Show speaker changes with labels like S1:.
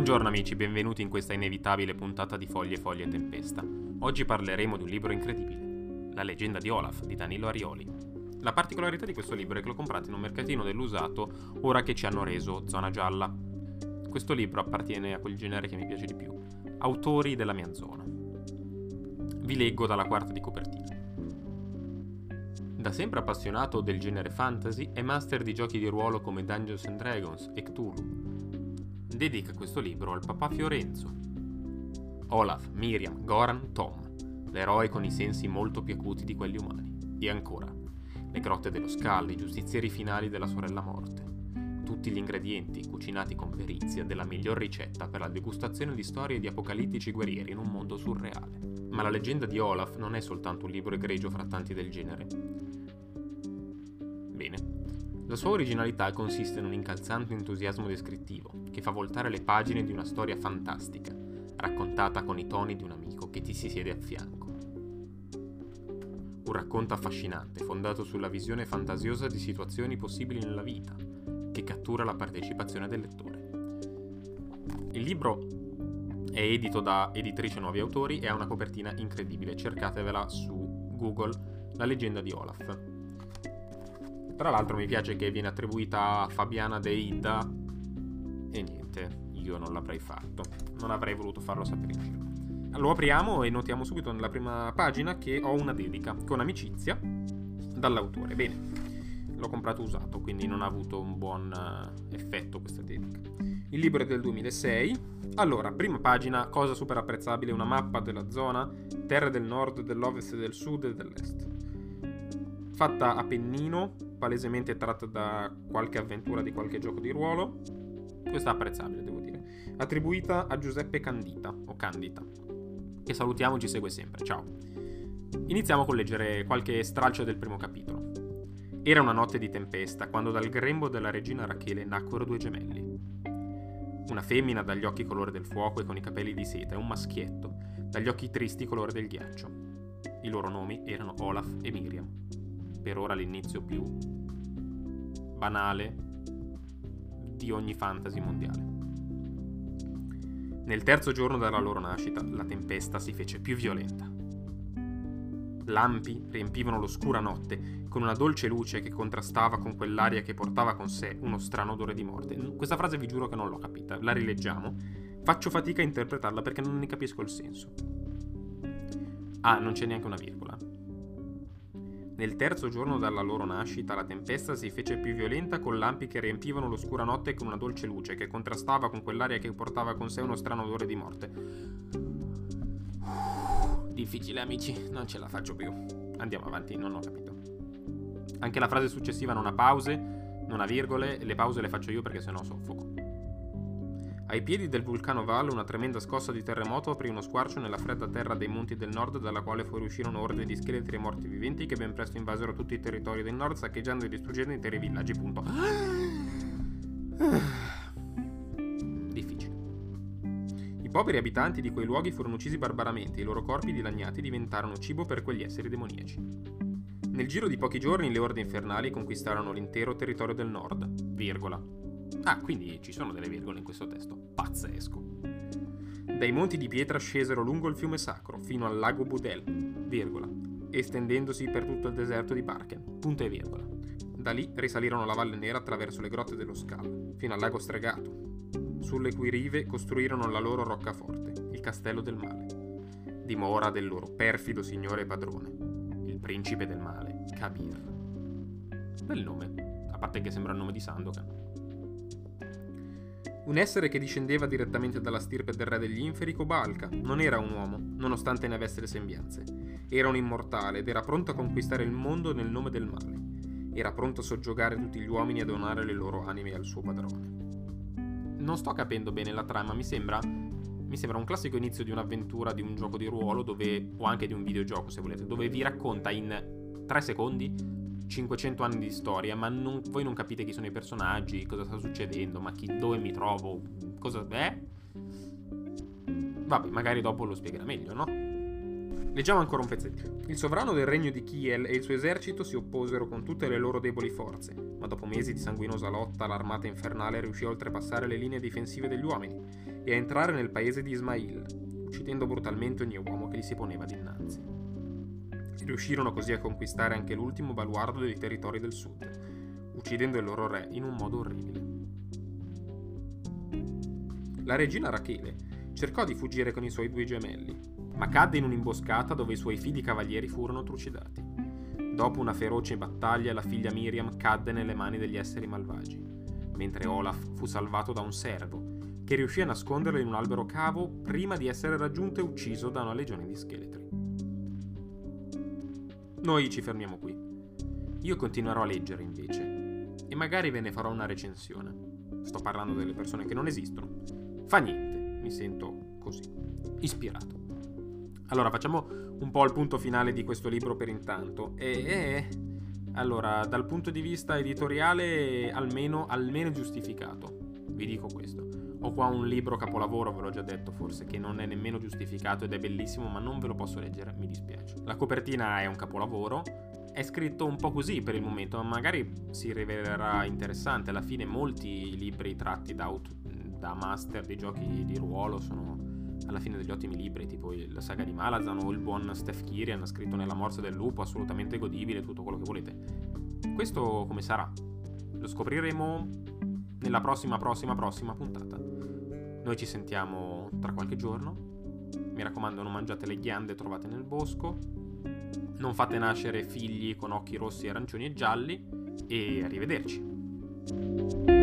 S1: Buongiorno amici, benvenuti in questa inevitabile puntata di Foglie, Foglie e Tempesta. Oggi parleremo di un libro incredibile, La leggenda di Olaf di Danilo Arioli. La particolarità di questo libro è che l'ho comprato in un mercatino dell'usato ora che ci hanno reso Zona Gialla. Questo libro appartiene a quel genere che mi piace di più, autori della mia zona. Vi leggo dalla quarta di copertina. Da sempre appassionato del genere fantasy, è master di giochi di ruolo come Dungeons and Dragons e Cthulhu. Dedica questo libro al papà Fiorenzo. Olaf, Miriam, Goran, Tom, l'eroe con i sensi molto più acuti di quelli umani. E ancora, le grotte dello Scalo, i giustizieri finali della sorella morte. Tutti gli ingredienti, cucinati con perizia, della miglior ricetta per la degustazione di storie di apocalittici guerrieri in un mondo surreale. Ma la leggenda di Olaf non è soltanto un libro egregio fra tanti del genere. Bene, la sua originalità consiste in un incalzante entusiasmo descrittivo che fa voltare le pagine di una storia fantastica, raccontata con i toni di un amico che ti si siede a fianco. Un racconto affascinante, fondato sulla visione fantasiosa di situazioni possibili nella vita, che cattura la partecipazione del lettore. Il libro è edito da editrice Nuovi Autori e ha una copertina incredibile, cercatevela su Google, La leggenda di Olaf. Tra l'altro mi piace che viene attribuita a Fabiana De Ida e niente, io non l'avrei fatto, non avrei voluto farlo sapere in giro. Lo apriamo e notiamo subito nella prima pagina che ho una dedica con amicizia dall'autore. Bene, l'ho comprato usato, quindi non ha avuto un buon uh, effetto questa dedica. Il libro è del 2006. Allora, prima pagina, cosa super apprezzabile, una mappa della zona, terre del nord, dell'ovest, del sud e dell'est. Fatta a pennino, palesemente tratta da qualche avventura di qualche gioco di ruolo. Questa è apprezzabile, devo dire. Attribuita a Giuseppe Candita, o Candita, che salutiamo, ci segue sempre. Ciao. Iniziamo con leggere qualche stralcio del primo capitolo. Era una notte di tempesta quando dal grembo della regina Rachele nacquero due gemelli. Una femmina dagli occhi colore del fuoco e con i capelli di seta e un maschietto dagli occhi tristi colore del ghiaccio. I loro nomi erano Olaf e Miriam per ora l'inizio più banale di ogni fantasy mondiale. Nel terzo giorno dalla loro nascita, la tempesta si fece più violenta. Lampi riempivano l'oscura notte con una dolce luce che contrastava con quell'aria che portava con sé uno strano odore di morte. Questa frase vi giuro che non l'ho capita, la rileggiamo. Faccio fatica a interpretarla perché non ne capisco il senso. Ah, non c'è neanche una virgola. Nel terzo giorno dalla loro nascita la tempesta si fece più violenta con lampi che riempivano l'oscura notte con una dolce luce che contrastava con quell'aria che portava con sé uno strano odore di morte. Difficile amici, non ce la faccio più. Andiamo avanti, non ho capito. Anche la frase successiva non ha pause, non ha virgole, le pause le faccio io perché sennò soffoco. Ai piedi del vulcano Val una tremenda scossa di terremoto aprì uno squarcio nella fredda terra dei monti del nord dalla quale fuoriuscirono orde di scheletri e morti viventi che ben presto invasero tutti i territori del nord saccheggiando e distruggendo interi villaggi. Punto. Difficile. I poveri abitanti di quei luoghi furono uccisi barbaramente e i loro corpi dilaniati diventarono cibo per quegli esseri demoniaci. Nel giro di pochi giorni le orde infernali conquistarono l'intero territorio del nord, virgola, Ah, quindi ci sono delle virgole in questo testo. Pazzesco. Dai monti di pietra scesero lungo il fiume sacro, fino al lago Budel, virgola, estendendosi per tutto il deserto di Barken, punto e virgola. Da lì risalirono la Valle Nera attraverso le grotte dello Scal, fino al lago Stregato, sulle cui rive costruirono la loro roccaforte, il Castello del Male, dimora del loro perfido signore e padrone, il principe del male, Kabir. Bel nome, a parte che sembra il nome di Sandokan. Un essere che discendeva direttamente dalla stirpe del re degli inferi, Cobalca, non era un uomo, nonostante ne avesse le sembianze. Era un immortale ed era pronto a conquistare il mondo nel nome del male. Era pronto a soggiogare tutti gli uomini e a donare le loro anime al suo padrone. Non sto capendo bene la trama, mi sembra mi sembra un classico inizio di un'avventura di un gioco di ruolo dove, o anche di un videogioco se volete, dove vi racconta in 3 secondi 500 anni di storia, ma non, voi non capite chi sono i personaggi, cosa sta succedendo, ma chi, dove mi trovo, cosa... Eh? Vabbè, magari dopo lo spiegherà meglio, no? Leggiamo ancora un pezzettino. Il sovrano del regno di Kiel e il suo esercito si opposero con tutte le loro deboli forze, ma dopo mesi di sanguinosa lotta l'armata infernale riuscì a oltrepassare le linee difensive degli uomini e a entrare nel paese di Ismail, uccidendo brutalmente ogni uomo che gli si poneva dinanzi. Riuscirono così a conquistare anche l'ultimo baluardo dei territori del sud, uccidendo il loro re in un modo orribile. La regina Rachele cercò di fuggire con i suoi due gemelli, ma cadde in un'imboscata dove i suoi fidi cavalieri furono trucidati. Dopo una feroce battaglia, la figlia Miriam cadde nelle mani degli esseri malvagi, mentre Olaf fu salvato da un servo che riuscì a nasconderlo in un albero cavo prima di essere raggiunto e ucciso da una legione di scheletri. Noi ci fermiamo qui. Io continuerò a leggere invece e magari ve ne farò una recensione. Sto parlando delle persone che non esistono. Fa niente, mi sento così, ispirato. Allora, facciamo un po' il punto finale di questo libro per intanto. E, e allora, dal punto di vista editoriale, almeno, almeno giustificato. Vi dico questo. Ho qua un libro capolavoro, ve l'ho già detto forse, che non è nemmeno giustificato ed è bellissimo, ma non ve lo posso leggere, mi dispiace. La copertina è un capolavoro, è scritto un po' così per il momento, ma magari si rivelerà interessante. Alla fine molti libri tratti da, da master di giochi di ruolo sono alla fine degli ottimi libri, tipo la saga di Malazan o il buon Steph Kirian scritto nella morsa del lupo, assolutamente godibile, tutto quello che volete. Questo come sarà? Lo scopriremo nella prossima, prossima, prossima puntata. Noi ci sentiamo tra qualche giorno. Mi raccomando, non mangiate le ghiande trovate nel bosco. Non fate nascere figli con occhi rossi, arancioni e gialli. E arrivederci.